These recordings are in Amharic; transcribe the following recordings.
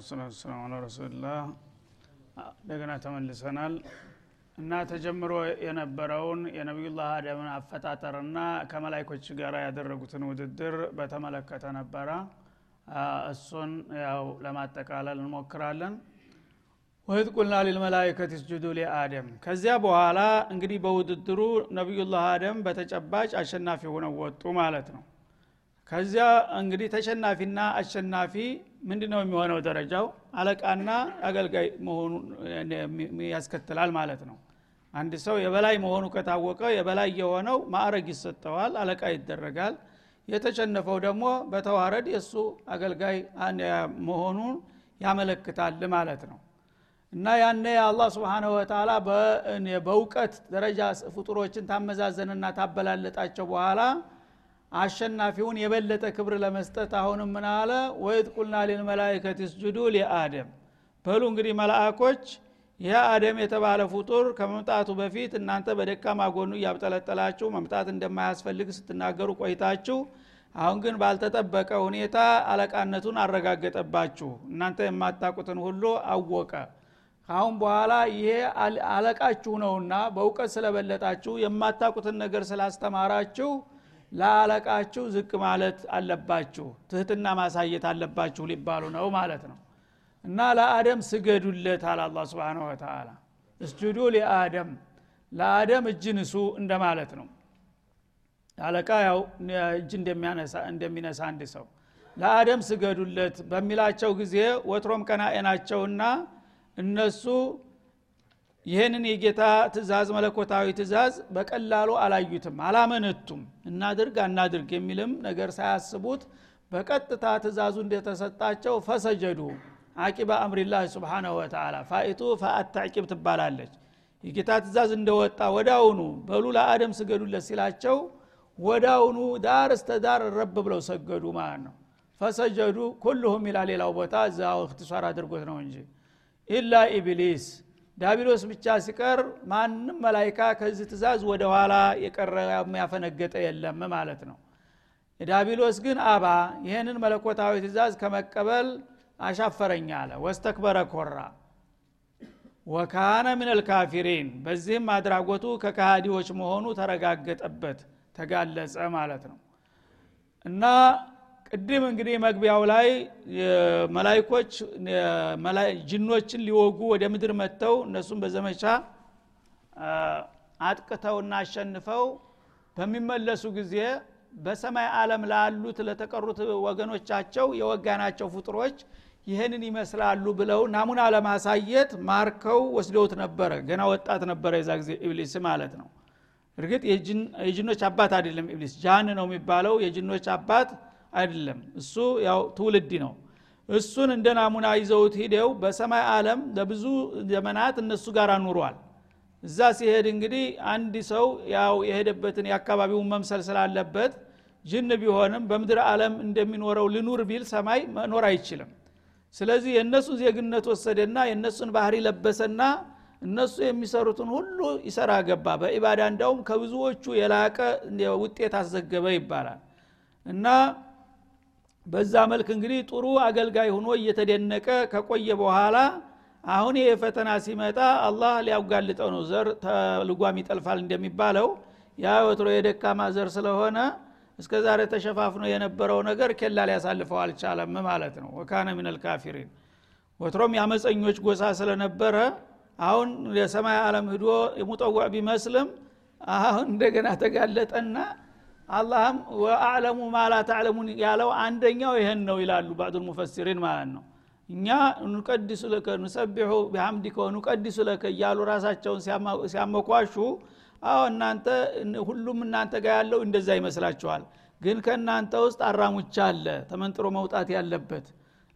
ሰላቱ ሰላም አላ ረሱልላህ እንደገና ተመልሰናል። እና ተጀምሮ የነበረውን የነቢዩላህ አደምን አፈጣጠርና ከመላይኮች ጋር ያደረጉትን ውድድር በተመለከተ ነበረ። እሱን ያው ለማጠቃለል እንሞክራለን። ወይት ቁልና ሊልመላይከት ስጁዱ ሊአደም። ከዚያ በኋላ እንግዲህ በውድድሩ ነቢዩላህ አደም በተጨባጭ አሸናፊ ሆነው ወጡ ማለት ነው። ከዚያ እንግዲህ ተሸናፊና አሸናፊ ምንድ ነው የሚሆነው ደረጃው? አለቃና አገልጋይ መሆኑ ያስከትላል ማለት ነው። አንድ ሰው የበላይ መሆኑ ከታወቀ የበላይ የሆነው ማዕረግ ይሰጠዋል አለቃ ይደረጋል። የተሸነፈው ደግሞ በተዋረድ የእሱ አገልጋይ መሆኑን ያመለክታል ማለት ነው። እና ያነ አላህ ስብንሁ ወተላ በእውቀት ደረጃ ፍጡሮችን ታመዛዘንና ታበላለጣቸው በኋላ አሸናፊውን የበለጠ ክብር ለመስጠት አሁንም ምን አለ? ወይት ቁልና ሊልመላይከት ስጁዱ ሊአደም በሉ እንግዲህ መላእኮች ይህ አደም የተባለ ፍጡር ከመምጣቱ በፊት እናንተ በደካማ ጎኑ እያብጠለጠላችሁ መምጣት እንደማያስፈልግ ስትናገሩ ቆይታችሁ አሁን ግን ባልተጠበቀ ሁኔታ አለቃነቱን አረጋገጠባችሁ። እናንተ የማታቁትን ሁሉ አወቀ። ካሁን በኋላ ይሄ አለቃችሁ ነውና በእውቀት ስለበለጣችሁ የማታቁትን ነገር ስላስተማራችሁ ለአለቃችሁ ዝቅ ማለት አለባችሁ ትህትና ማሳየት አለባችሁ ሊባሉ ነው ማለት ነው። እና ለአደም ስገዱለት አለ አላ ስብን ወተላ እስጁዱ ሊአደም ለአደም እጅ ንሱ እንደማለት ነው። አለቃ ያው እጅ እንደሚነሳ አንድ ሰው ለአደም ስገዱለት በሚላቸው ጊዜ ወትሮም ቀናኤ ናቸውና እነሱ ይህንን የጌታ ትእዛዝ መለኮታዊ ትእዛዝ በቀላሉ አላዩትም አላመነቱም። እናድርግ አናድርግ የሚልም ነገር ሳያስቡት በቀጥታ ትእዛዙ እንደተሰጣቸው ፈሰጀዱ። አቂባ አምሪላህ ስብሓናሁ ወተላ ፋኢቱ ፈአት ታዕቂብ ትባላለች። የጌታ ትእዛዝ እንደወጣ ወዳውኑ በሉ ለአደም ስገዱለት ሲላቸው ወዳውኑ ዳር እስተ ዳር ረብ ብለው ሰገዱ ማለት ነው። فسجدوا كلهم ይላል ሌላው ቦታ እዛው እክትሷር አድርጎት ነው እንጂ። إلا إبليس ዳቢሎስ ብቻ ሲቀር ማንም መላይካ ከዚህ ትእዛዝ ወደ ኋላ የቀረ ያፈነገጠ የለም ማለት ነው። ዳቢሎስ ግን أبى ይህንን መለኮታዊ ትእዛዝ ከመቀበል አሻፈረኝ አለ። واستكبر ኮራ وكان من الكافرين በዚህም አድራጎቱ ከካሃዲዎች መሆኑ ተረጋገጠበት ተጋለጸ ማለት ነው። እና ቅድም እንግዲህ መግቢያው ላይ መላይኮች ጅኖችን ሊወጉ ወደ ምድር መጥተው እነሱም በዘመቻ አጥቅተውና አሸንፈው በሚመለሱ ጊዜ በሰማይ ዓለም ላሉት ለተቀሩት ወገኖቻቸው የወጋናቸው ፍጡሮች ይህንን ይመስላሉ ብለው ናሙና ለማሳየት ማርከው ወስደውት ነበረ። ገና ወጣት ነበረ የዛ ጊዜ ኢብሊስ ማለት ነው። እርግጥ የጅኖች አባት አይደለም ኢብሊስ ጃን ነው የሚባለው የጅኖች አባት አይደለም። እሱ ያው ትውልድ ነው። እሱን እንደ ናሙና ይዘውት ሂደው በሰማይ ዓለም ለብዙ ዘመናት እነሱ ጋር ኑሯል። እዛ ሲሄድ እንግዲህ አንድ ሰው ያው የሄደበትን የአካባቢውን መምሰል ስላለበት ጅን ቢሆንም በምድር ዓለም እንደሚኖረው ልኑር ቢል ሰማይ መኖር አይችልም። ስለዚህ የእነሱን ዜግነት ወሰደና የእነሱን ባህሪ ለበሰና እነሱ የሚሰሩትን ሁሉ ይሰራ ገባ። በኢባዳ እንዳውም ከብዙዎቹ የላቀ ውጤት አስዘገበ ይባላል። እና በዛ መልክ እንግዲህ ጥሩ አገልጋይ ሆኖ እየተደነቀ ከቆየ በኋላ አሁን ይህ ፈተና ሲመጣ አላህ ሊያጋልጠው ነው። ዘር ተልጓም ይጠልፋል እንደሚባለው ያ ወትሮ የደካማ ዘር ስለሆነ እስከ ዛሬ ተሸፋፍኖ የነበረው ነገር ኬላ ሊያሳልፈው አልቻለም ማለት ነው። ወካነ ምን አልካፊሪን ወትሮም የአመፀኞች ጎሳ ስለነበረ አሁን የሰማይ ዓለም ሂዶ የሙጠዋዕ ቢመስልም አሁን እንደገና ተጋለጠና አላህም ወአዕለሙ ማላ ተዕለሙን ያለው አንደኛው ይህን ነው ይላሉ ባዕዱ ሙፈሲሪን ማለት ነው። እኛ ኑቀዲሱ ለከ ኑሰቢሑ ቢሐምዲከ ወኑቀዲሱ ለከ እያሉ ራሳቸውን ሲያመኳሹ አዎ እናንተ ሁሉም እናንተ ጋር ያለው እንደዛ ይመስላችኋል። ግን ከእናንተ ውስጥ አራሙቻ አለ ተመንጥሮ መውጣት ያለበት።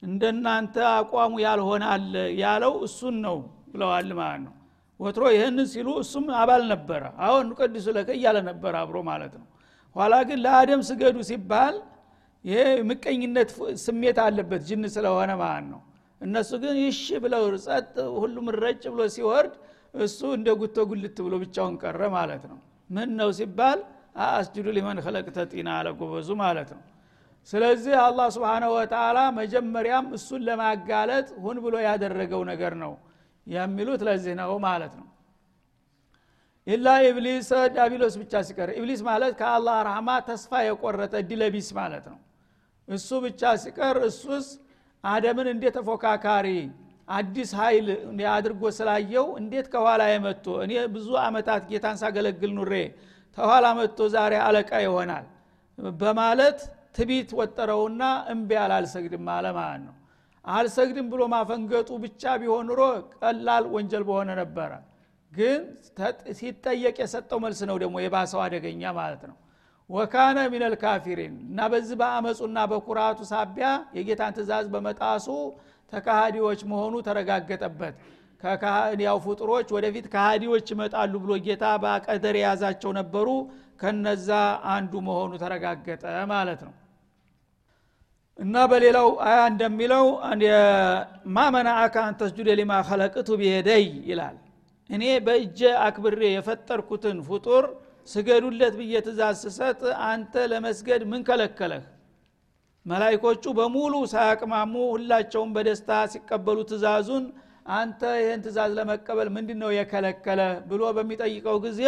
እንደናንተ አቋሙ ያልሆነ አለ ያለው እሱን ነው ብለዋል ማለት ነው። ወትሮ ይህንን ሲሉ እሱም አባል ነበረ። አሁን ኑቀዲሱ ለከ እያለ ነበረ አብሮ ማለት ነው ኋላ ግን ለአደም ስገዱ ሲባል ይሄ ምቀኝነት ስሜት አለበት ጅን ስለሆነ ማለት ነው። እነሱ ግን ይሽ ብለው ጸጥ ሁሉም ረጭ ብሎ ሲወርድ እሱ እንደ ጉቶ ጉልት ብሎ ብቻውን ቀረ ማለት ነው። ምን ነው ሲባል አስጅዱ ሊመን ከለቅተ ጢና አለ ጎበዙ ማለት ነው። ስለዚህ አላህ سبحانه وتعالى መጀመሪያም እሱን ለማጋለጥ ሆን ብሎ ያደረገው ነገር ነው የሚሉት ለዚህ ነው ማለት ነው إلا إبليس ዳቢሎስ ብቻ ሲቀር ኢብሊስ ማለት ከአላህ رحمة ተስፋ የቆረጠ ዲለቢስ ማለት ነው። እሱ ብቻ ሲቀር እሱስ አደምን እንደ ተፎካካሪ አዲስ ኃይል አድርጎ ስላየው እንዴት ከኋላዬ መጥቶ እኔ ብዙ አመታት ጌታን ሳገለግል ኖሬ ተኋላ መጥቶ ዛሬ አለቃ ይሆናል በማለት ትቢት ወጠረውና እምቢ አላልሰግድም አለ ማለት ነው። አልሰግድም ብሎ ማፈንገጡ ብቻ ቢሆን ኑሮ ቀላል ወንጀል በሆነ ነበረ ግን ሲጠየቅ የሰጠው መልስ ነው ደግሞ የባሰው አደገኛ ማለት ነው። ወካነ ሚነል ካፊሪን እና በዚህ በአመፁና በኩራቱ ሳቢያ የጌታን ትእዛዝ በመጣሱ ተካሃዲዎች መሆኑ ተረጋገጠበት። ከካህዲያው ፍጡሮች ወደፊት ካሃዲዎች ይመጣሉ ብሎ ጌታ በቀደር የያዛቸው ነበሩ። ከነዛ አንዱ መሆኑ ተረጋገጠ ማለት ነው። እና በሌላው አያ እንደሚለው ማ መናአከ አንተስጁደ ሊማ ከለቅቱ ቢየደይ ይላል እኔ በእጀ አክብሬ የፈጠርኩትን ፍጡር ስገዱለት ብዬ ትእዛዝ ስሰጥ አንተ ለመስገድ ምን ከለከለህ? መላይኮቹ በሙሉ ሳያቅማሙ ሁላቸውም በደስታ ሲቀበሉ ትእዛዙን አንተ ይህን ትእዛዝ ለመቀበል ምንድ ነው የከለከለ ብሎ በሚጠይቀው ጊዜ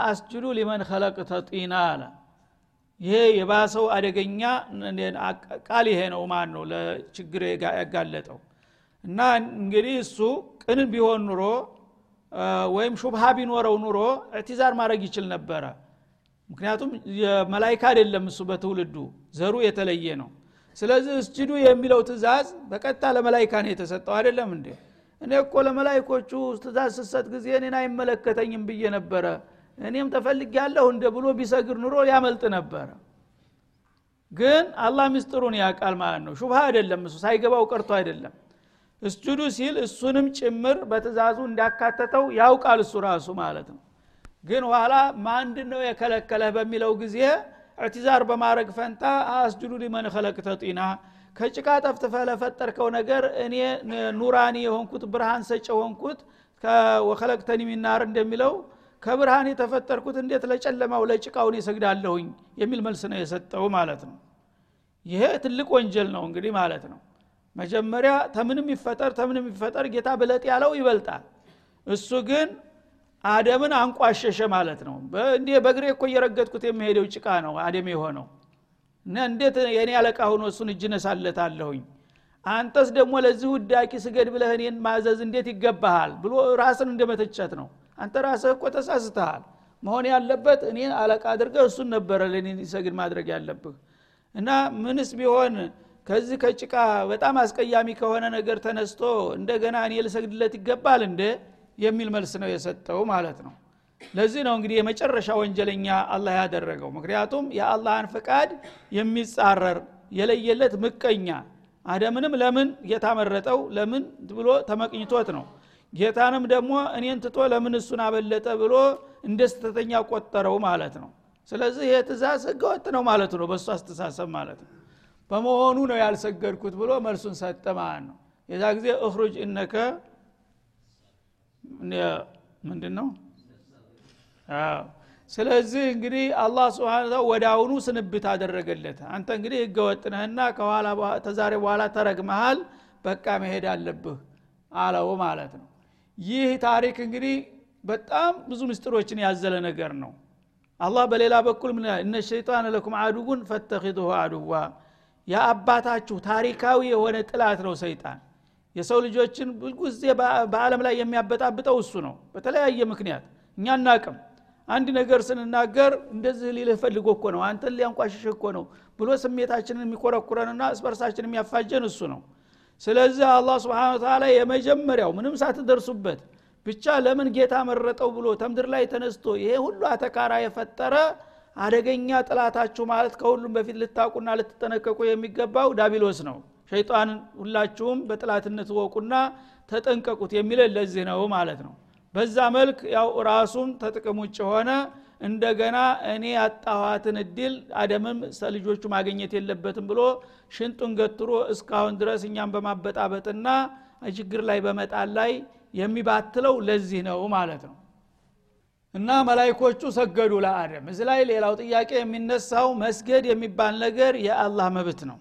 አስጅዱ ሊመን ከለቅተ ጢና አለ። ይሄ የባሰው አደገኛ ቃል ይሄ ነው ማን ነው ለችግር ያጋለጠው? እና እንግዲህ እሱ ቅን ቢሆን ኑሮ ወይም ሹብሃ ቢኖረው ኑሮ እዕቲዛር ማድረግ ይችል ነበረ። ምክንያቱም መላይካ አይደለም እሱ በትውልዱ ዘሩ የተለየ ነው። ስለዚህ እስጅዱ የሚለው ትእዛዝ በቀጥታ ለመላይካ ነው የተሰጠው። አይደለም እንዴ? እኔ እኮ ለመላይኮቹ ትእዛዝ ስሰጥ ጊዜ እኔን አይመለከተኝም ብዬ ነበረ። እኔም ተፈልግ ያለሁ እንደ ብሎ ቢሰግር ኑሮ ሊያመልጥ ነበረ። ግን አላህ ምስጥሩን ያውቃል ማለት ነው። ሹብሃ አይደለም እሱ። ሳይገባው ቀርቶ አይደለም እስጁዱ ሲል እሱንም ጭምር በትእዛዙ እንዳካተተው ያውቃል እሱ ራሱ ማለት ነው። ግን ኋላ ማንድን ነው የከለከለህ በሚለው ጊዜ እዕትዛር በማድረግ ፈንታ አስጁዱ ሊመን ከለቅተ ጢና ከጭቃ ጠፍጥፈ ለፈጠርከው ነገር እኔ ኑራኒ የሆንኩት ብርሃን ሰጭ የሆንኩት ወከለቅተኒ ሚናር እንደሚለው ከብርሃን የተፈጠርኩት እንዴት ለጨለማው ለጭቃውን ይሰግዳለሁኝ የሚል መልስ ነው የሰጠው ማለት ነው። ይሄ ትልቅ ወንጀል ነው እንግዲህ ማለት ነው መጀመሪያ ተምንም ይፈጠር ተምንም ይፈጠር ጌታ ብለጥ ያለው ይበልጣል። እሱ ግን አደምን አንቋሸሸ ማለት ነው። እንዴ በእግሬ እኮ እየረገጥኩት የሚሄደው ጭቃ ነው አደም የሆነው። እና እንዴት የእኔ አለቃ ሆኖ እሱን እጅ ነሳለታለሁኝ አንተስ ደግሞ ለዚህ ውዳቂ ስገድ ብለህ እኔን ማዘዝ እንዴት ይገባሃል? ብሎ ራስን እንደመተቸት ነው። አንተ ራስህ እኮ ተሳስተሃል። መሆን ያለበት እኔ አለቃ አድርገህ እሱን ነበረ ለእኔ ሰግድ ማድረግ ያለብህ። እና ምንስ ቢሆን ከዚህ ከጭቃ በጣም አስቀያሚ ከሆነ ነገር ተነስቶ እንደገና እኔ ልሰግድለት ይገባል እንደ የሚል መልስ ነው የሰጠው ማለት ነው። ለዚህ ነው እንግዲህ የመጨረሻ ወንጀለኛ አላህ ያደረገው። ምክንያቱም የአላህን ፍቃድ የሚጻረር የለየለት ምቀኛ አደምንም ለምን ጌታ መረጠው? ለምን ብሎ ተመቅኝቶት ነው። ጌታንም ደግሞ እኔን ትቶ ለምን እሱን አበለጠ ብሎ እንደ ስተተኛ ቆጠረው ማለት ነው። ስለዚህ ይህ ትእዛዝ ህገወጥ ነው ማለት ነው በእሱ አስተሳሰብ ማለት ነው በመሆኑ ነው ያልሰገድኩት ብሎ መልሱን ሰጠ ማለት ነው። የዛ ጊዜ እኽሩጅ እነከ ምንድን ነው ስለዚህ እንግዲህ አላህ ስብን ወደ አሁኑ ስንብት አደረገለት። አንተ እንግዲህ ህገወጥነህና ከኋላ ተዛሬ በኋላ ተረግመሃል በቃ መሄድ አለብህ አለው ማለት ነው። ይህ ታሪክ እንግዲህ በጣም ብዙ ምስጢሮችን ያዘለ ነገር ነው። አላህ በሌላ በኩል ምን እነ ሸይጣን ለኩም አዱጉን ፈተኪዙሁ አዱዋ የአባታችሁ ታሪካዊ የሆነ ጥላት ነው ሰይጣን። የሰው ልጆችን ብዙ በአለም ላይ የሚያበጣብጠው እሱ ነው። በተለያየ ምክንያት እኛ እናቅም አንድ ነገር ስንናገር እንደዚህ ሊልህ ፈልጎ እኮ ነው አንተን ሊያንቋሽሽ እኮ ነው ብሎ ስሜታችንን የሚኮረኩረንና እስበርሳችን የሚያፋጀን እሱ ነው። ስለዚህ አላህ ስብን ታላ የመጀመሪያው ምንም ሳትደርሱበት ብቻ ለምን ጌታ መረጠው ብሎ ተምድር ላይ ተነስቶ ይሄ ሁሉ አተካራ የፈጠረ አደገኛ ጥላታችሁ ማለት ከሁሉም በፊት ልታቁና ልትጠነቀቁ የሚገባው ዳቢሎስ ነው። ሸይጣን ሁላችሁም በጥላትነት ወቁና ተጠንቀቁት የሚለን ለዚህ ነው ማለት ነው። በዛ መልክ ያው ራሱም ተጥቅም ውጭ ሆነ። እንደገና እኔ ያጣኋትን እድል አደምም ልጆቹ ማግኘት የለበትም ብሎ ሽንጡን ገትሮ እስካሁን ድረስ እኛም በማበጣበጥና ችግር ላይ በመጣል ላይ የሚባትለው ለዚህ ነው ማለት ነው እና መላይኮቹ ሰገዱ ለአደም። እዚህ ላይ ሌላው ጥያቄ የሚነሳው መስገድ የሚባል ነገር የአላህ መብት ነው።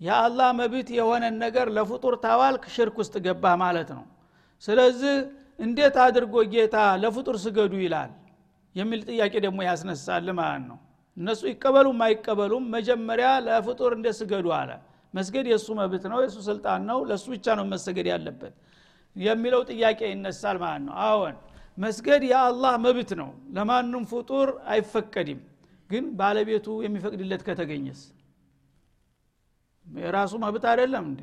የአላህ መብት የሆነን ነገር ለፍጡር ታዋልክ ሽርክ ውስጥ ገባ ማለት ነው። ስለዚህ እንዴት አድርጎ ጌታ ለፍጡር ስገዱ ይላል የሚል ጥያቄ ደግሞ ያስነሳል ማለት ነው። እነሱ ይቀበሉም አይቀበሉም መጀመሪያ ለፍጡር እንደ ስገዱ አለ። መስገድ የእሱ መብት ነው የእሱ ስልጣን ነው ለእሱ ብቻ ነው መሰገድ ያለበት የሚለው ጥያቄ ይነሳል ማለት ነው። አዎን መስገድ የአላህ መብት ነው። ለማንም ፍጡር አይፈቀድም። ግን ባለቤቱ የሚፈቅድለት ከተገኘስ? የራሱ መብት አይደለም እንዴ?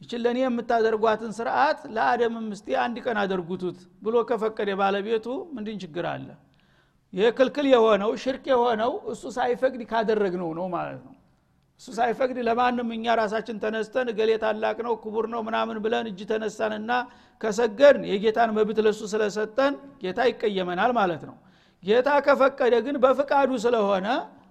ይችን ለእኔ የምታደርጓትን ስርዓት ለአደምም እስቲ አንድ ቀን አደርጉቱት ብሎ ከፈቀደ ባለቤቱ ምንድን ችግር አለ? ይህ ክልክል የሆነው ሽርክ የሆነው እሱ ሳይፈቅድ ካደረግነው ነው ማለት ነው እሱ ሳይፈቅድ ለማንም እኛ ራሳችን ተነስተን እገሌ ታላቅ ነው ክቡር ነው ምናምን ብለን እጅ ተነሳንና ከሰገድን የጌታን መብት ለሱ ስለሰጠን ጌታ ይቀየመናል ማለት ነው። ጌታ ከፈቀደ ግን በፍቃዱ ስለሆነ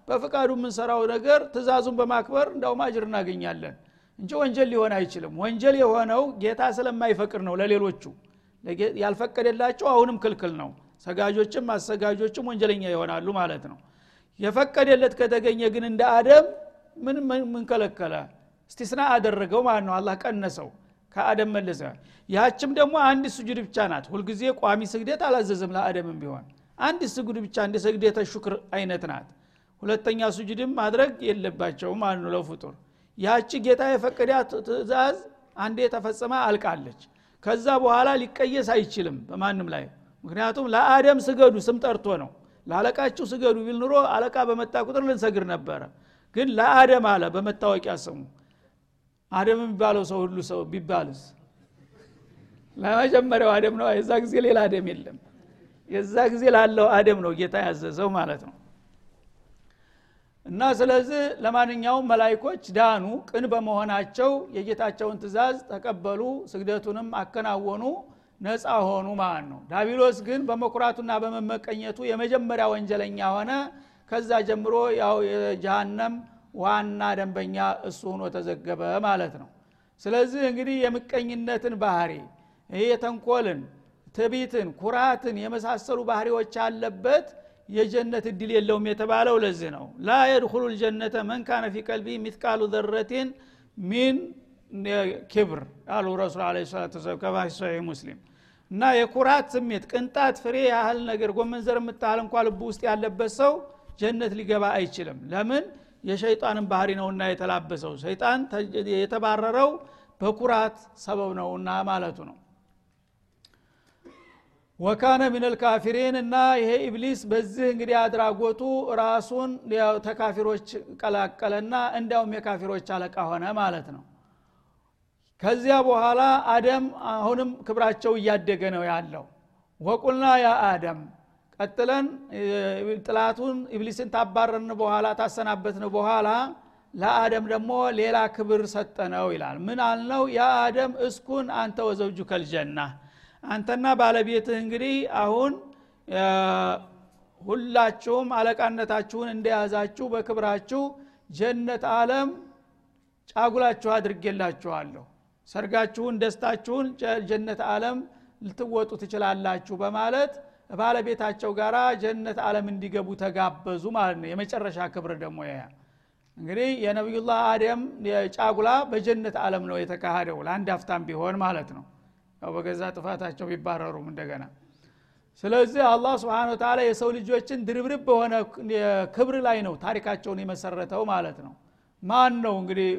በፍቃዱ የምንሰራው ነገር ትእዛዙን በማክበር እንዳውም አጅር እናገኛለን እንጂ ወንጀል ሊሆን አይችልም። ወንጀል የሆነው ጌታ ስለማይፈቅድ ነው ለሌሎቹ። ያልፈቀደላቸው አሁንም ክልክል ነው። ሰጋጆችም አሰጋጆችም ወንጀለኛ ይሆናሉ ማለት ነው። የፈቀደለት ከተገኘ ግን እንደ አደም ምን ምን ከለከለ? እስቲስና አደረገው ማለት ነው። አላህ ቀነሰው ከአደም መለሰ። ያችም ደግሞ አንድ ስጁድ ብቻ ናት። ሁልጊዜ ቋሚ ስግደት አላዘዘም ለአደምም ቢሆን። አንድ ስጉድ ብቻ እንደ ስግደተ ሹክር አይነት ናት። ሁለተኛ ሱጁድም ማድረግ የለባቸውም ማለት ነው ለፍጡር። ያቺ ጌታ የፈቀዳ ትእዛዝ አንዴ ተፈጽማ አልቃለች። ከዛ በኋላ ሊቀየስ አይችልም በማንም ላይ። ምክንያቱም ለአደም ስገዱ ስም ጠርቶ ነው። ለአለቃችሁ ስገዱ ቢል ኑሮ አለቃ በመጣ ቁጥር ልንሰግድ ነበረ ግን ለአደም አለ በመታወቂያ ስሙ። አደም የሚባለው ሰው ሁሉ ሰው ቢባልስ? ለመጀመሪያው አደም ነው። የዛ ጊዜ ሌላ አደም የለም። የዛ ጊዜ ላለው አደም ነው ጌታ ያዘዘው ማለት ነው። እና ስለዚህ ለማንኛውም መላይኮች ዳኑ ቅን በመሆናቸው የጌታቸውን ትእዛዝ ተቀበሉ ስግደቱንም አከናወኑ ነፃ ሆኑ ማለት ነው። ዳቢሎስ ግን በመኩራቱና በመመቀኘቱ የመጀመሪያ ወንጀለኛ ሆነ ከዛ ጀምሮ ያው የጀሃነም ዋና ደንበኛ እሱ ሆኖ ተዘገበ ማለት ነው። ስለዚህ እንግዲህ የምቀኝነትን ባህሪ ይህ የተንኮልን ትቢትን ኩራትን የመሳሰሉ ባህሪዎች አለበት የጀነት እድል የለውም የተባለው ለዚህ ነው። ላ የድኩሉ ልጀነተ መን ካነ ፊ ቀልቢ ሚትቃሉ ዘረቲን من كبر አሉ ረሱል عليه الصلاة كما في مسلم። እና የኩራት ስሜት ቅንጣት ፍሬ ያህል ነገር ጎመንዘር የምታህል እንኳ ልቡ ውስጥ ያለበት ሰው ጀነት ሊገባ አይችልም። ለምን? የሸይጣንን ባህሪ ነውና የተላበሰው። ሰይጣን የተባረረው በኩራት ሰበብ ነውና ማለቱ ነው። وكان من الكافرين እና ይሄ ኢብሊስ በዚህ እንግዲህ አድራጎቱ ራሱን ተካፊሮች ቀላቀለና እንዲያውም የካፊሮች አለቃ ሆነ ማለት ነው። ከዚያ በኋላ አደም አሁንም ክብራቸው እያደገ ነው ያለው። ወቁልና ያ አደም ቀጥለን ጥላቱን ኢብሊስን ታባረርን በኋላ ታሰናበትን በኋላ ለአደም ደግሞ ሌላ ክብር ሰጠነው ይላል። ምን አልነው? ያ እስኩን አንተ ወዘውጁ ከልጀና አንተና ባለቤትህ እንግዲህ አሁን ሁላችሁም አለቃነታችሁን እንደያዛችሁ በክብራችሁ ጀነት አለም ጫጉላችሁ አድርጌላችኋለሁ። ሰርጋችሁን ደስታችሁን ጀነት አለም ልትወጡ ትችላላችሁ በማለት ባለቤታቸው ጋር ጀነት አለም እንዲገቡ ተጋበዙ ማለት ነው። የመጨረሻ ክብር ደግሞ ያ እንግዲህ የነቢዩላህ አደም ጫጉላ በጀነት አለም ነው የተካሄደው። ለአንድ አፍታም ቢሆን ማለት ነው። ያው በገዛ ጥፋታቸው ቢባረሩም እንደገና። ስለዚህ አላህ ስብን ተላ የሰው ልጆችን ድርብርብ በሆነ ክብር ላይ ነው ታሪካቸውን የመሰረተው ማለት ነው። ማን ነው እንግዲህ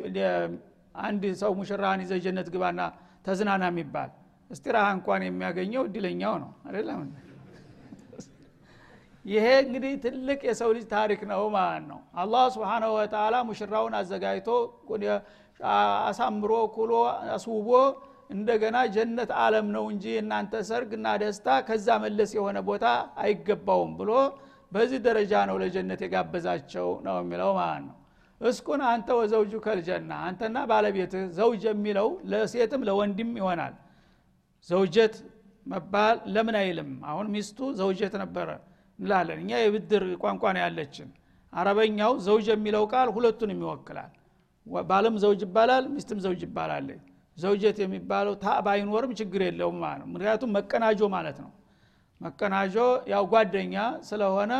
አንድ ሰው ሙሽራህን ይዘ ጀነት ግባና ተዝናና የሚባል? እስቲራሃ እንኳን የሚያገኘው እድለኛው ነው። አይደለም ይሄ እንግዲህ ትልቅ የሰው ልጅ ታሪክ ነው ማለት ነው። አላህ ስብሓንሁ ወተላ ሙሽራውን አዘጋጅቶ አሳምሮ ኩሎ አስውቦ እንደገና ጀነት አለም ነው እንጂ እናንተ ሰርግ እና ደስታ ከዛ መለስ የሆነ ቦታ አይገባውም ብሎ በዚህ ደረጃ ነው ለጀነት የጋበዛቸው ነው የሚለው ማለት ነው። እስኩን አንተ ወዘውጁ ከልጀና አንተና ባለቤትህ ዘውጅ የሚለው ለሴትም ለወንድም ይሆናል። ዘውጀት መባል ለምን አይልም? አሁን ሚስቱ ዘውጀት ነበረ እንላለን። እኛ የብድር ቋንቋ ነው ያለችን። አረበኛው ዘውጅ የሚለው ቃል ሁለቱንም ይወክላል። ባልም ዘውጅ ይባላል ሚስትም ዘውጅ ይባላል። ዘውጀት የሚባለው ታ ባይኖርም ችግር የለውም ማለት ነው። ምክንያቱም መቀናጆ ማለት ነው። መቀናጆ ያው ጓደኛ ስለሆነ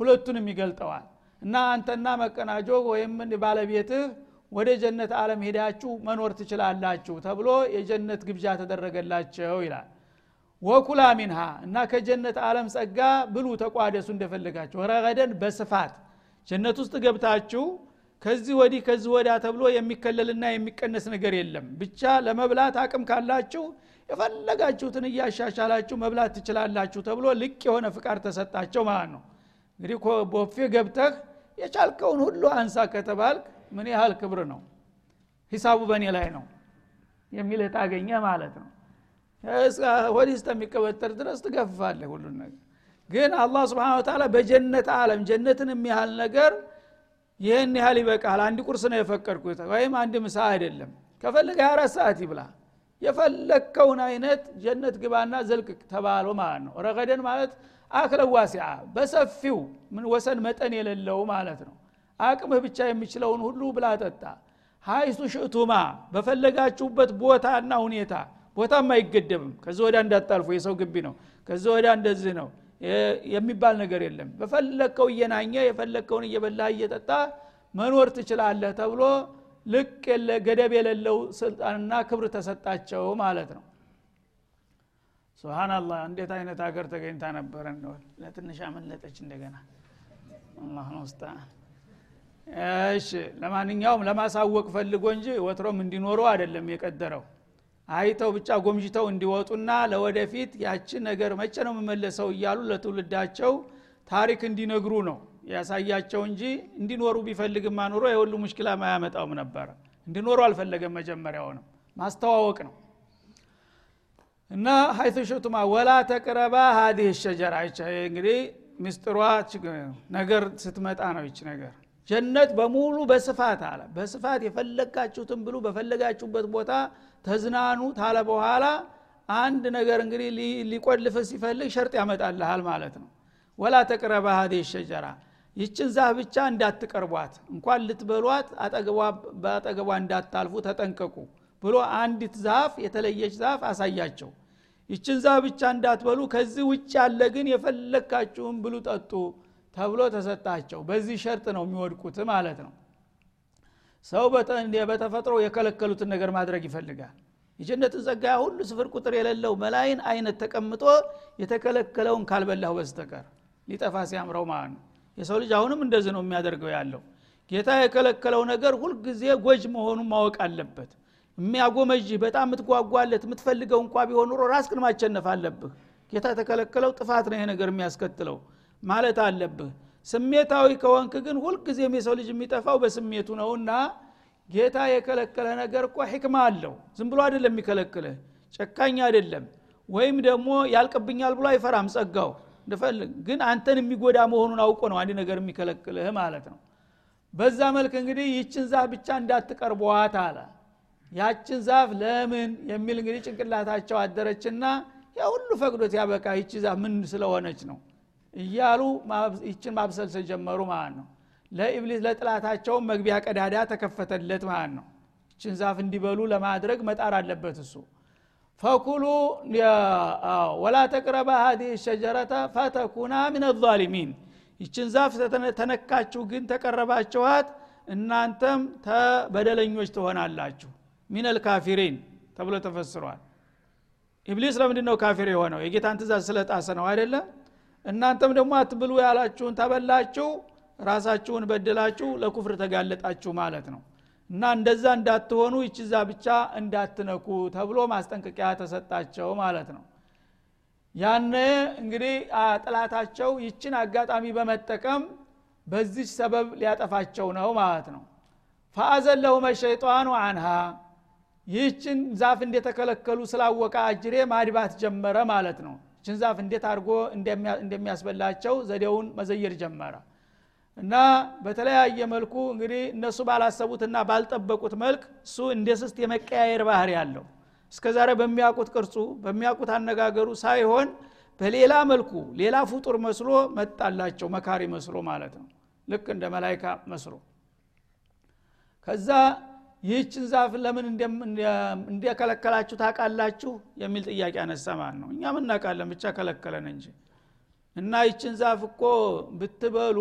ሁለቱንም ይገልጠዋል። እና አንተና መቀናጆ ወይም ባለቤትህ ወደ ጀነት አለም ሄዳችሁ መኖር ትችላላችሁ ተብሎ የጀነት ግብዣ ተደረገላቸው ይላል ወኩላ ሚንሃ እና ከጀነት አለም ጸጋ ብሉ ተቋደሱ እንደፈለጋችሁ። ረገደን በስፋት ጀነት ውስጥ ገብታችሁ ከዚህ ወዲህ ከዚህ ወዲያ ተብሎ የሚከለልና የሚቀነስ ነገር የለም። ብቻ ለመብላት አቅም ካላችሁ የፈለጋችሁትን እያሻሻላችሁ መብላት ትችላላችሁ ተብሎ ልቅ የሆነ ፍቃድ ተሰጣቸው ማለት ነው። እንግዲህ ቦፌ ገብተህ የቻልከውን ሁሉ አንሳ ከተባልክ ምን ያህል ክብር ነው? ሂሳቡ በእኔ ላይ ነው የሚል ታገኘ ማለት ነው ወዲህ እስከሚቀበጠር ድረስ ትገፍፋለህ ሁሉን ነገር። ግን አላህ ስብን ታላ በጀነት አለም ጀነትን የሚያህል ነገር ይህን ያህል ይበቃል አንድ ቁርስ ነው የፈቀድኩት ወይም አንድ ምሳ አይደለም። ከፈለገ አራት ሰዓት ይብላ። የፈለግከውን አይነት ጀነት ግባና ዘልቅ ተባሉ ማለት ነው። ረገደን ማለት አክለ ዋሲዓ በሰፊው ምን ወሰን መጠን የሌለው ማለት ነው። አቅምህ ብቻ የሚችለውን ሁሉ ብላ ጠጣ። ሀይሱ ሽእቱማ በፈለጋችሁበት ቦታና ሁኔታ ቦታም አይገደብም። ከዚህ ወዲያ እንዳታልፉ የሰው ግቢ ነው። ከዚህ ወዲያ እንደዚህ ነው። የሚባል ነገር የለም። በፈለግከው እየናኘ የፈለግከውን እየበላ እየጠጣ መኖር ትችላለህ ተብሎ ልቅ ገደብ የሌለው ስልጣንና ክብር ተሰጣቸው ማለት ነው። ሱብሃናላህ እንዴት አይነት ሀገር ተገኝታ ነበረ እንደሆን ለትንሽ አመለጠች እንደገና። እሺ ለማንኛውም ለማሳወቅ ፈልጎ እንጂ ወትሮም እንዲኖሩ አይደለም የቀደረው አይተው ብቻ ጎምጅተው እንዲወጡና ለወደፊት ያችን ነገር መቼ ነው የምመለሰው እያሉ ለትውልዳቸው ታሪክ እንዲነግሩ ነው ያሳያቸው እንጂ እንዲኖሩ ቢፈልግማ ኑሮ የሁሉ ሙሽኪላ ማያመጣውም ነበረ እንዲኖሩ አልፈለገም መጀመሪያውንም። ማስተዋወቅ ነው። እና ሀይቱ ሽቱማ ወላ ተቅረባ ሀዲህ ሸጀራ። እንግዲህ ምስጥሯ ነገር ስትመጣ ነው ይች ነገር ጀነት በሙሉ በስፋት አለ። በስፋት የፈለጋችሁትን ብሉ በፈለጋችሁበት ቦታ ተዝናኑ ታለ በኋላ አንድ ነገር እንግዲህ ሊቆልፍ ሲፈልግ ሸርጥ ያመጣልሃል ማለት ነው። ወላ ተቅረባ ሀዲ ሸጀራ ይችን ዛፍ ብቻ እንዳትቀርቧት እንኳን ልትበሏት በአጠገቧ እንዳታልፉ ተጠንቀቁ ብሎ አንዲት ዛፍ የተለየች ዛፍ አሳያቸው። ይችን ዛፍ ብቻ እንዳትበሉ ከዚህ ውጭ ያለ ግን የፈለካችሁን ብሉ ጠጡ ተብሎ ተሰጣቸው። በዚህ ሸርጥ ነው የሚወድቁት ማለት ነው። ሰው በተፈጥሮ የከለከሉትን ነገር ማድረግ ይፈልጋል። የጀነትን ጸጋ ሁሉ ስፍር ቁጥር የሌለው መላይን አይነት ተቀምጦ የተከለከለውን ካልበላሁ በስተቀር ሊጠፋ ሲያምረው ማለት ነው የሰው ልጅ አሁንም እንደዚህ ነው የሚያደርገው ያለው። ጌታ የከለከለው ነገር ሁልጊዜ ጎጅ መሆኑን ማወቅ አለበት። የሚያጎመጅህ በጣም የምትጓጓለት የምትፈልገው እንኳ ቢሆን ኑሮ ራስክን ማቸነፍ አለብህ። ጌታ የተከለከለው ጥፋት ነው ይሄ ነገር የሚያስከትለው ማለት አለብህ። ስሜታዊ ከወንክ ግን ሁልጊዜም የሰው ልጅ የሚጠፋው በስሜቱ ነውና ጌታ የከለከለ ነገር እኮ ሕክማ አለው። ዝም ብሎ አይደለም የሚከለክልህ ጨካኝ አይደለም። ወይም ደግሞ ያልቅብኛል ብሎ አይፈራም ጸጋው። እንደፈልግ ግን አንተን የሚጎዳ መሆኑን አውቆ ነው አንድ ነገር የሚከለክልህ ማለት ነው። በዛ መልክ እንግዲህ ይችን ዛፍ ብቻ እንዳትቀርቧት አለ። ያችን ዛፍ ለምን የሚል እንግዲህ ጭንቅላታቸው አደረችና ያ ሁሉ ፈቅዶት ያበቃ ይቺ ዛፍ ምን ስለሆነች ነው እያሉ ይችን ማብሰልሰል ጀመሩ ማለት ነው። ለኢብሊስ ለጥላታቸውም መግቢያ ቀዳዳ ተከፈተለት ማለት ነው። ይችን ዛፍ እንዲበሉ ለማድረግ መጣር አለበት እሱ። ፈኩሉ ወላ ተቅረባ ሀዲ ሸጀረተ ፈተኩና ምን አዛሊሚን ይችን ዛፍ ተነካችሁ ግን ተቀረባችኋት እናንተም ተበደለኞች ትሆናላችሁ። ሚነል ካፊሪን ተብሎ ተፈስሯል። ኢብሊስ ለምንድን ነው ካፊር የሆነው? የጌታን ትእዛዝ ስለጣሰ ነው አይደለም እናንተም ደግሞ አትብሉ ያላችሁን ተበላችሁ ራሳችሁን በድላችሁ ለኩፍር ተጋለጣችሁ ማለት ነው። እና እንደዛ እንዳትሆኑ ይችዛ ብቻ እንዳትነኩ ተብሎ ማስጠንቀቂያ ተሰጣቸው ማለት ነው። ያነ እንግዲህ ጥላታቸው ይችን አጋጣሚ በመጠቀም በዚህ ሰበብ ሊያጠፋቸው ነው ማለት ነው። ፈአዘለሁመ ሸይጣኑ አንሃ ይህችን ዛፍ እንደተከለከሉ ስላወቀ አጅሬ ማድባት ጀመረ ማለት ነው ዛፍ እንዴት አድርጎ እንደሚያስበላቸው ዘዴውን መዘየር ጀመረ። እና በተለያየ መልኩ እንግዲህ እነሱ ባላሰቡትና ባልጠበቁት መልክ እሱ እንደ ስስት የመቀያየር ባህር ያለው እስከ ዛሬ በሚያውቁት ቅርጹ በሚያውቁት አነጋገሩ ሳይሆን በሌላ መልኩ ሌላ ፍጡር መስሎ መጣላቸው መካሪ መስሎ ማለት ነው። ልክ እንደ መላይካ መስሎ። ከዛ ይህችን ዛፍ ለምን እንደከለከላችሁ ታውቃላችሁ? የሚል ጥያቄ አነሰማን ነው። እኛም እናውቃለን ብቻ ከለከለን እንጂ። እና ይችን ዛፍ እኮ ብትበሉ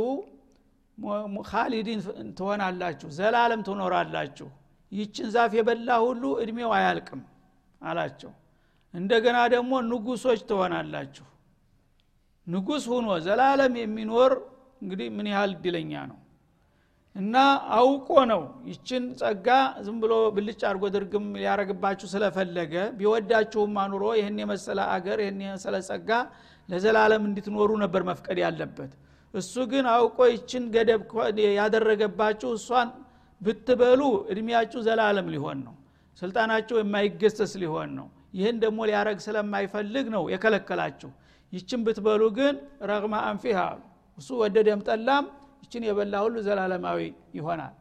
ካሊዲን ትሆናላችሁ ዘላለም ትኖራላችሁ። ይችን ዛፍ የበላ ሁሉ እድሜው አያልቅም አላቸው። እንደገና ደግሞ ንጉሶች ትሆናላችሁ። ንጉስ ሁኖ ዘላለም የሚኖር እንግዲህ ምን ያህል እድለኛ ነው እና አውቆ ነው ይችን ጸጋ ዝም ብሎ ብልጭ አድርጎ ድርግም ሊያረግባችሁ ስለፈለገ። ቢወዳችሁም አኑሮ ይህን የመሰለ አገር ይህን የመሰለ ጸጋ ለዘላለም እንድትኖሩ ነበር መፍቀድ ያለበት። እሱ ግን አውቆ ይችን ገደብ ያደረገባችሁ እሷን ብትበሉ እድሜያችሁ ዘላለም ሊሆን ነው። ስልጣናቸው የማይገሰስ ሊሆን ነው። ይህን ደግሞ ሊያረግ ስለማይፈልግ ነው የከለከላችሁ። ይችን ብትበሉ ግን ረግማ አንፊሃ እሱ ወደደም ጠላም ይችን የበላ ሁሉ ዘላለማዊ ይሆናል።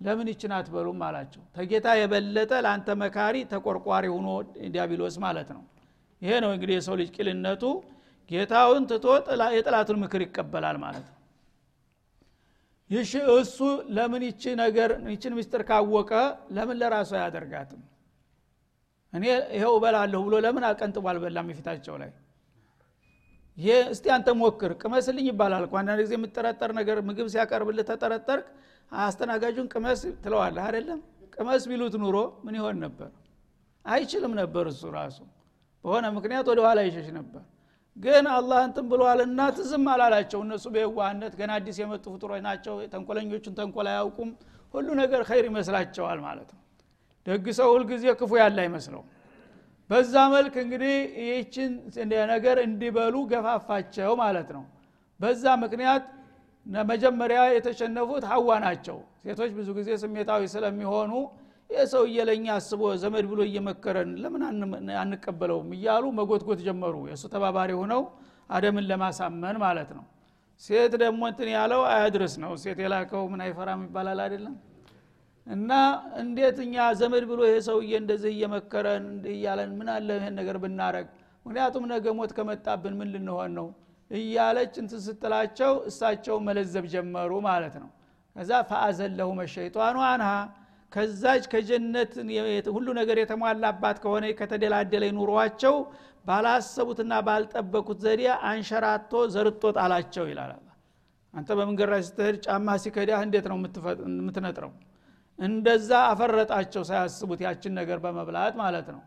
ለምን ይችን አትበሉም አላቸው። ተጌታ የበለጠ ለአንተ መካሪ ተቆርቋሪ ሆኖ ዲያብሎስ ማለት ነው። ይሄ ነው እንግዲህ የሰው ልጅ ቂልነቱ ጌታውን ትቶ የጥላቱን ምክር ይቀበላል ማለት ነው። ይሽ እሱ ለምን ይቺ ነገር ይችን ምስጢር ካወቀ ለምን ለራሱ አያደርጋትም? እኔ ይኸው እበላለሁ ብሎ ለምን አቀንጥቦ አልበላም የፊታቸው ላይ እስቲ አንተ ሞክር ቅመስልኝ ይባላል። አንዳንድ ጊዜ የምጠረጠር ነገር ምግብ ሲያቀርብልህ ተጠረጠርክ አስተናጋጁን ቅመስ ትለዋለህ አይደለም? ቅመስ ቢሉት ኑሮ ምን ይሆን ነበር? አይችልም ነበር እሱ ራሱ። በሆነ ምክንያት ወደ ኋላ ይሸሽ ነበር። ግን አላህ እንትን ብሏልና ትዝም አላላቸው። እነሱ በየዋህነት ገና አዲስ የመጡ ፍጡሮች ናቸው። ተንኮለኞቹን ተንኮል አያውቁም። ሁሉ ነገር ኸይር ይመስላቸዋል ማለት ነው። ደግ ሰው ሁልጊዜ ክፉ ያለ አይመስለው በዛ መልክ እንግዲህ ይህችን ነገር እንዲበሉ ገፋፋቸው ማለት ነው። በዛ ምክንያት መጀመሪያ የተሸነፉት ሀዋ ናቸው። ሴቶች ብዙ ጊዜ ስሜታዊ ስለሚሆኑ የሰውዬ ለእኛ አስቦ ዘመድ ብሎ እየመከረን ለምን አንቀበለውም እያሉ መጎትጎት ጀመሩ። የእሱ ተባባሪ ሆነው አደምን ለማሳመን ማለት ነው። ሴት ደግሞ እንትን ያለው አያድርስ ነው። ሴት የላከው ምን አይፈራም ይባላል አይደለም እና እንዴት እኛ ዘመድ ብሎ ይሄ ሰውዬ እንደዚህ እየመከረን እያለን ምን አለ ይህን ነገር ብናረግ ምክንያቱም ነገ ሞት ከመጣብን ምን ልንሆን ነው? እያለች እንትን ስትላቸው እሳቸው መለዘብ ጀመሩ ማለት ነው። ከዛ ፈአዘለሁ መሸይጧኑ አንሃ። ከዛች ከጀነት ሁሉ ነገር የተሟላባት ከሆነ ከተደላደለ ኑሯቸው ባላሰቡትና ባልጠበቁት ዘዴ አንሸራቶ ዘርጦ ጣላቸው ይላል አንተ በመንገድ ላይ ስትሄድ ጫማ ሲከዳህ እንዴት ነው የምትነጥረው እንደዛ አፈረጣቸው ሳያስቡት ያችን ነገር በመብላት ማለት ነው።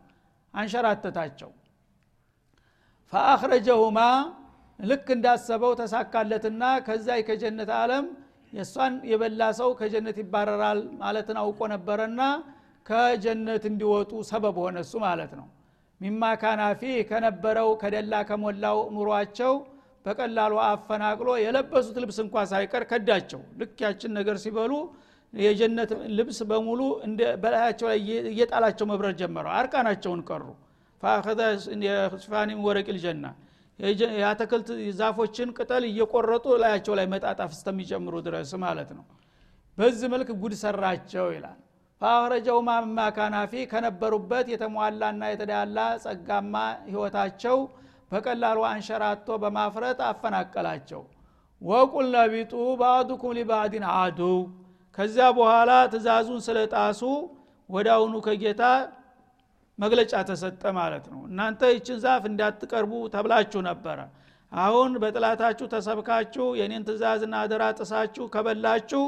አንሸራተታቸው። ፈአኽረጀሁማ ልክ እንዳሰበው ተሳካለትና ከዛ ከጀነት አለም የእሷን የበላ ሰው ከጀነት ይባረራል ማለትን አውቆ ነበረና ከጀነት እንዲወጡ ሰበብ ሆነ እሱ ማለት ነው። ሚማ ካናፊ ከነበረው ከደላ ከሞላው ኑሯቸው በቀላሉ አፈናቅሎ የለበሱት ልብስ እንኳ ሳይቀር ከዳቸው። ልክ ያችን ነገር ሲበሉ የጀነት ልብስ በሙሉ በላያቸው ላይ እየጣላቸው መብረር ጀመረው አርቃናቸውን ቀሩ። ፈአኸዘ ሽፋኒም ወረቂል የአትክልት ዛፎችን ቅጠል እየቆረጡ ላያቸው ላይ መጣጣፍ እስተሚጨምሩ ድረስ ማለት ነው። በዚህ መልክ ጉድ ሰራቸው ይላል። ፈአኽረጀው ማማ ካናፊ ከነበሩበት የተሟላና የተዳላ ጸጋማ ህይወታቸው በቀላሉ አንሸራቶ በማፍረት አፈናቀላቸው። ወቁልነ ቢጡ ባዕዱኩም ሊባዕድን አዱ ከዚያ በኋላ ትእዛዙን ስለጣሱ ወዳውኑ ከጌታ መግለጫ ተሰጠ ማለት ነው። እናንተ ይችን ዛፍ እንዳትቀርቡ ተብላችሁ ነበረ። አሁን በጥላታችሁ ተሰብካችሁ የኔን ትእዛዝና አደራ ጥሳችሁ ከበላችሁ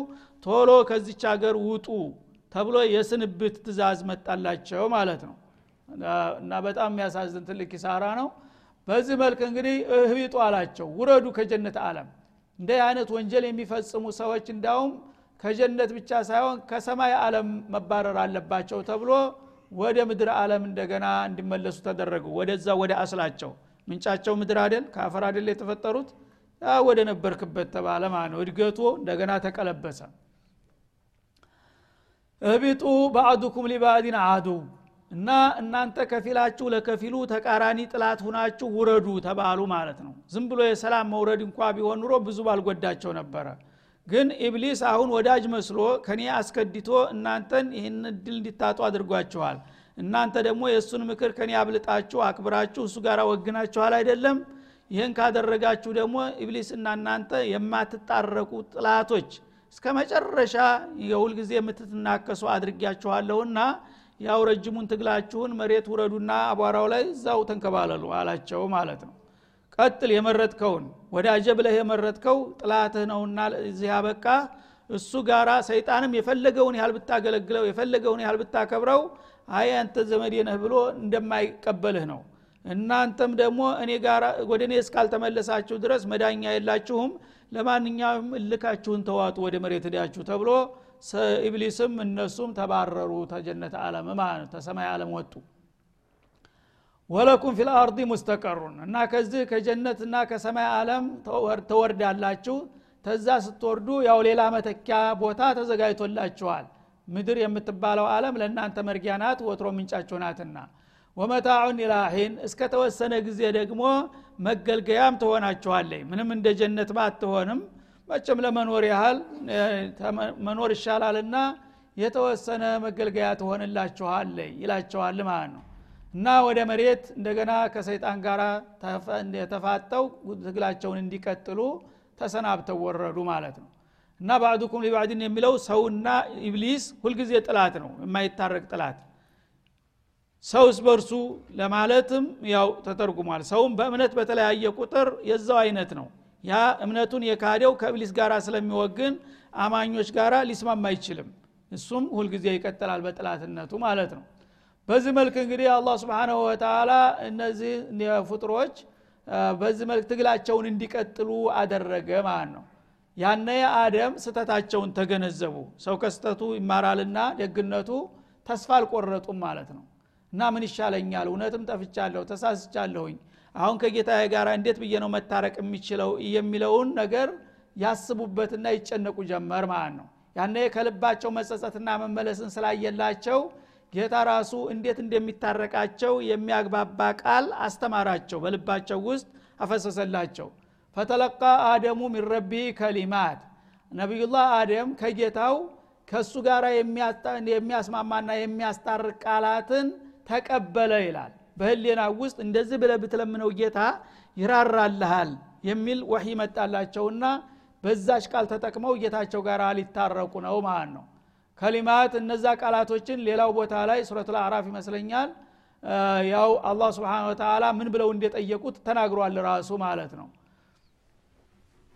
ቶሎ ከዚች ሀገር ውጡ ተብሎ የስንብት ትእዛዝ መጣላቸው ማለት ነው። እና በጣም የሚያሳዝን ትልቅ ኪሳራ ነው። በዚህ መልክ እንግዲህ እህቢጡ አላቸው። ውረዱ ከጀነት አለም እንደ አይነት ወንጀል የሚፈጽሙ ሰዎች እንዳውም ከጀነት ብቻ ሳይሆን ከሰማይ አለም መባረር አለባቸው ተብሎ ወደ ምድር አለም እንደገና እንዲመለሱ ተደረጉ። ወደዛ ወደ አስላቸው። ምንጫቸው ምድር አደል ከአፈር አደል የተፈጠሩት? ወደ ነበርክበት ተባለ ማለት ነው። እድገቱ እንደገና ተቀለበሰ። እቢጡ ባዕዱኩም ሊባዕድን አዱ እና እናንተ ከፊላችሁ ለከፊሉ ተቃራኒ ጥላት ሁናችሁ ውረዱ ተባሉ ማለት ነው። ዝም ብሎ የሰላም መውረድ እንኳ ቢሆን ኑሮ ብዙ ባልጎዳቸው ነበረ ግን ኢብሊስ አሁን ወዳጅ መስሎ ከኔ አስከድቶ እናንተን ይህን እድል እንዲታጡ አድርጓችኋል እናንተ ደግሞ የእሱን ምክር ከኔ አብልጣችሁ አክብራችሁ እሱ ጋር ወግናችኋል አይደለም? ይህን ካደረጋችሁ ደግሞ ኢብሊስ እና እናንተ የማትጣረቁ ጥላቶች እስከ መጨረሻ የሁልጊዜ የምትትናከሱ አድርጊያችኋለሁና ያው ረጅሙን ትግላችሁን መሬት ውረዱና አቧራው ላይ እዛው ተንከባለሉ አላቸው ማለት ነው ቀጥል የመረጥከውን ወዳጀ ብለህ የመረጥከው ጥላትህ ነውና እዚህ ያበቃ እሱ ጋራ ሰይጣንም የፈለገውን ያህል ብታገለግለው የፈለገውን ያህል ብታከብረው አይ አንተ ዘመዴ ነህ ብሎ እንደማይቀበልህ ነው። እናንተም ደግሞ እኔ ጋር ወደ እኔ እስካልተመለሳችሁ ድረስ መዳኛ የላችሁም። ለማንኛውም እልካችሁን ተዋጡ ወደ መሬት ሄዳችሁ ተብሎ ኢብሊስም እነሱም ተባረሩ ተጀነት አለም ማለት ተሰማይ አለም ወጡ ወለኩም ፊል አርዲ ሙስተቀሩን እና ከዚህ ከጀነትና ከሰማይ አለም ተወርዳላችሁ። ተዛ ስትወርዱ ያው ሌላ መተኪያ ቦታ ተዘጋጅቶላችኋል። ምድር የምትባለው አለም ለእናንተ መርጊያ ናት ወትሮ ምንጫችሁ ናትና። ወመታዑን ኢላሂን እስከ ተወሰነ ጊዜ ደግሞ መገልገያም ትሆናችኋለይ። ምንም እንደ ጀነት ባትሆንም መቸም ለመኖር ያህል መኖር ይሻላልና የተወሰነ መገልገያ ትሆንላችኋለይ ይላቸዋል ማለት ነው እና ወደ መሬት እንደገና ከሰይጣን ጋር የተፋጠው ትግላቸውን እንዲቀጥሉ ተሰናብተው ወረዱ ማለት ነው። እና ባዕዱኩም ሊባዕድን የሚለው ሰውና ኢብሊስ ሁልጊዜ ጥላት ነው የማይታረቅ ጥላት። ሰውስ በርሱ ለማለትም ያው ተተርጉሟል። ሰውም በእምነት በተለያየ ቁጥር የዛው አይነት ነው። ያ እምነቱን የካደው ከእብሊስ ጋር ስለሚወግን አማኞች ጋር ሊስማማ አይችልም። እሱም ሁልጊዜ ይቀጥላል በጥላትነቱ ማለት ነው በዚህ መልክ እንግዲህ አላህ ስብንሁ ወተላ እነዚህ ፍጡሮች በዚህ መልክ ትግላቸውን እንዲቀጥሉ አደረገ ማለት ነው። ያነ አደም ስተታቸውን ተገነዘቡ። ሰው ከስተቱ ይማራልና ደግነቱ ተስፋ አልቆረጡም ማለት ነው። እና ምን ይሻለኛል? እውነትም ጠፍቻለሁ ተሳስቻለሁኝ። አሁን ከጌታ ጋር እንዴት ብዬ ነው መታረቅ የሚችለው የሚለውን ነገር ያስቡበትና ይጨነቁ ጀመር ማለት ነው። ያነ ከልባቸው መጸጸትና መመለስን ስላየላቸው ጌታ ራሱ እንዴት እንደሚታረቃቸው የሚያግባባ ቃል አስተማራቸው በልባቸው ውስጥ አፈሰሰላቸው። ፈተለቃ አደሙ ሚን ረቢ ከሊማት። ነቢዩላህ አደም ከጌታው ከእሱ ጋር የሚያስማማና የሚያስታርቅ ቃላትን ተቀበለ ይላል። በህሌና ውስጥ እንደዚህ ብለ ብትለምነው ጌታ ይራራልሃል የሚል ወሒ መጣላቸውና በዛች ቃል ተጠቅመው ጌታቸው ጋር ሊታረቁ ነው ማለት ነው ከሊማት እነዛ ቃላቶችን ሌላው ቦታ ላይ ሱረት አዕራፍ ይመስለኛል ያው አላህ ስብሓን ወተላ ምን ብለው እንደጠየቁት ተናግሯል ራሱ ማለት ነው።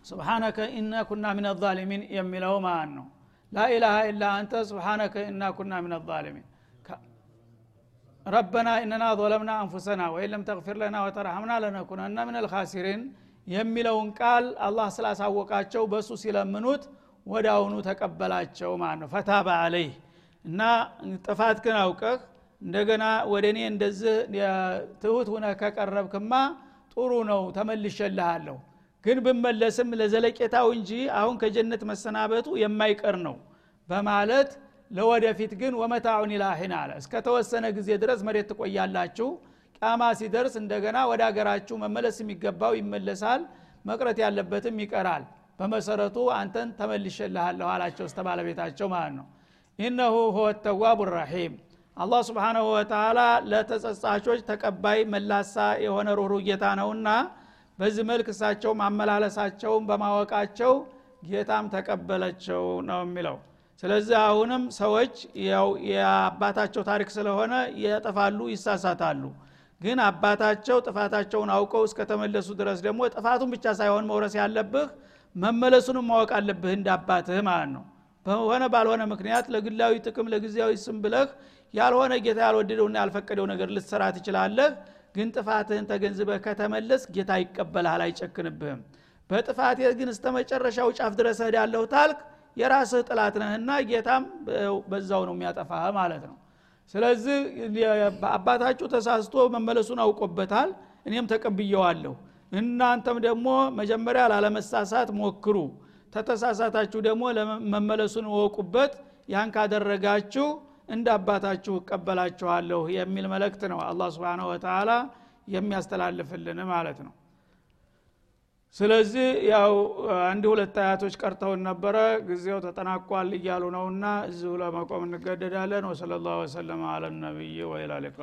ስብሓነከ ኢና ኩና ምን ዛሊሚን የሚለው ማለት ነው? ላኢላሃ ኢላ አንተ ስብሓነከ ኢና ኩና ምን ዛሊሚን። ረበና ኢነና ظለምና አንፉሰና ወይን ለም ተግፊር ለና ወተረሐምና ለነኩነና ምን ልካሲሪን የሚለውን ቃል አላህ ስላሳወቃቸው በእሱ ሲለምኑት ወደ አሁኑ ተቀበላቸው ማለት ነው። ፈታባ አለይህ እና ጥፋት ግን አውቀህ እንደገና ወደ እኔ እንደዚህ ትሁት ሁነ ከቀረብክማ ጥሩ ነው ተመልሸልሃለሁ ግን ብመለስም ለዘለቄታው እንጂ አሁን ከጀነት መሰናበቱ የማይቀር ነው በማለት ለወደፊት ግን ወመታዑን ኢላሂን አለ። እስከ ጊዜ ድረስ መሬት ትቆያላችሁ። ቃማ ሲደርስ እንደገና ወደ አገራችሁ መመለስ የሚገባው ይመለሳል መቅረት ያለበትም ይቀራል በመሰረቱ አንተን ተመልሸልሃለሁ አላቸው እስተ ባለቤታቸው ማለት ነው። ኢነሁ ሁወ ተዋቡ ራሒም አላህ ስብሓናሁ ወተላ ለተጸጻቾች ተቀባይ መላሳ የሆነ ሩህሩ ጌታ ነውና በዚህ መልክ እሳቸው ማመላለሳቸውን በማወቃቸው ጌታም ተቀበለቸው ነው የሚለው። ስለዚህ አሁንም ሰዎች ያው የአባታቸው ታሪክ ስለሆነ ያጠፋሉ ይሳሳታሉ። ግን አባታቸው ጥፋታቸውን አውቀው እስከተመለሱ ድረስ ደግሞ ጥፋቱን ብቻ ሳይሆን መውረስ ያለብህ መመለሱንም ማወቅ አለብህ እንደ አባትህ ማለት ነው። በሆነ ባልሆነ ምክንያት ለግላዊ ጥቅም ለጊዜያዊ ስም ብለህ ያልሆነ ጌታ ያልወደደውና ያልፈቀደው ነገር ልትሰራ ትችላለህ። ግን ጥፋትህን ተገንዝበህ ከተመለስ ጌታ ይቀበልሃል አይጨክንብህም። በጥፋቴ ግን እስተ መጨረሻው ጫፍ ድረስ እሄዳለሁ ታልክ የራስህ ጥላት ነህና ጌታም በዛው ነው የሚያጠፋህ ማለት ነው። ስለዚህ አባታችሁ ተሳስቶ መመለሱን አውቆበታል። እኔም ተቀብየዋለሁ እናንተም ደግሞ መጀመሪያ ላለመሳሳት ሞክሩ። ተተሳሳታችሁ ደግሞ መመለሱን እወቁበት። ያን ካደረጋችሁ እንደ አባታችሁ እቀበላችኋለሁ የሚል መልእክት ነው አላህ ስብን ወተላ የሚያስተላልፍልን ማለት ነው። ስለዚህ ያው አንድ ሁለት አያቶች ቀርተውን ነበረ። ጊዜው ተጠናቋል እያሉ ነውና እዚሁ ለመቆም እንገደዳለን። ወሰለ ላሁ ወሰለማ አለ ነቢይ ወይላ ሊቃ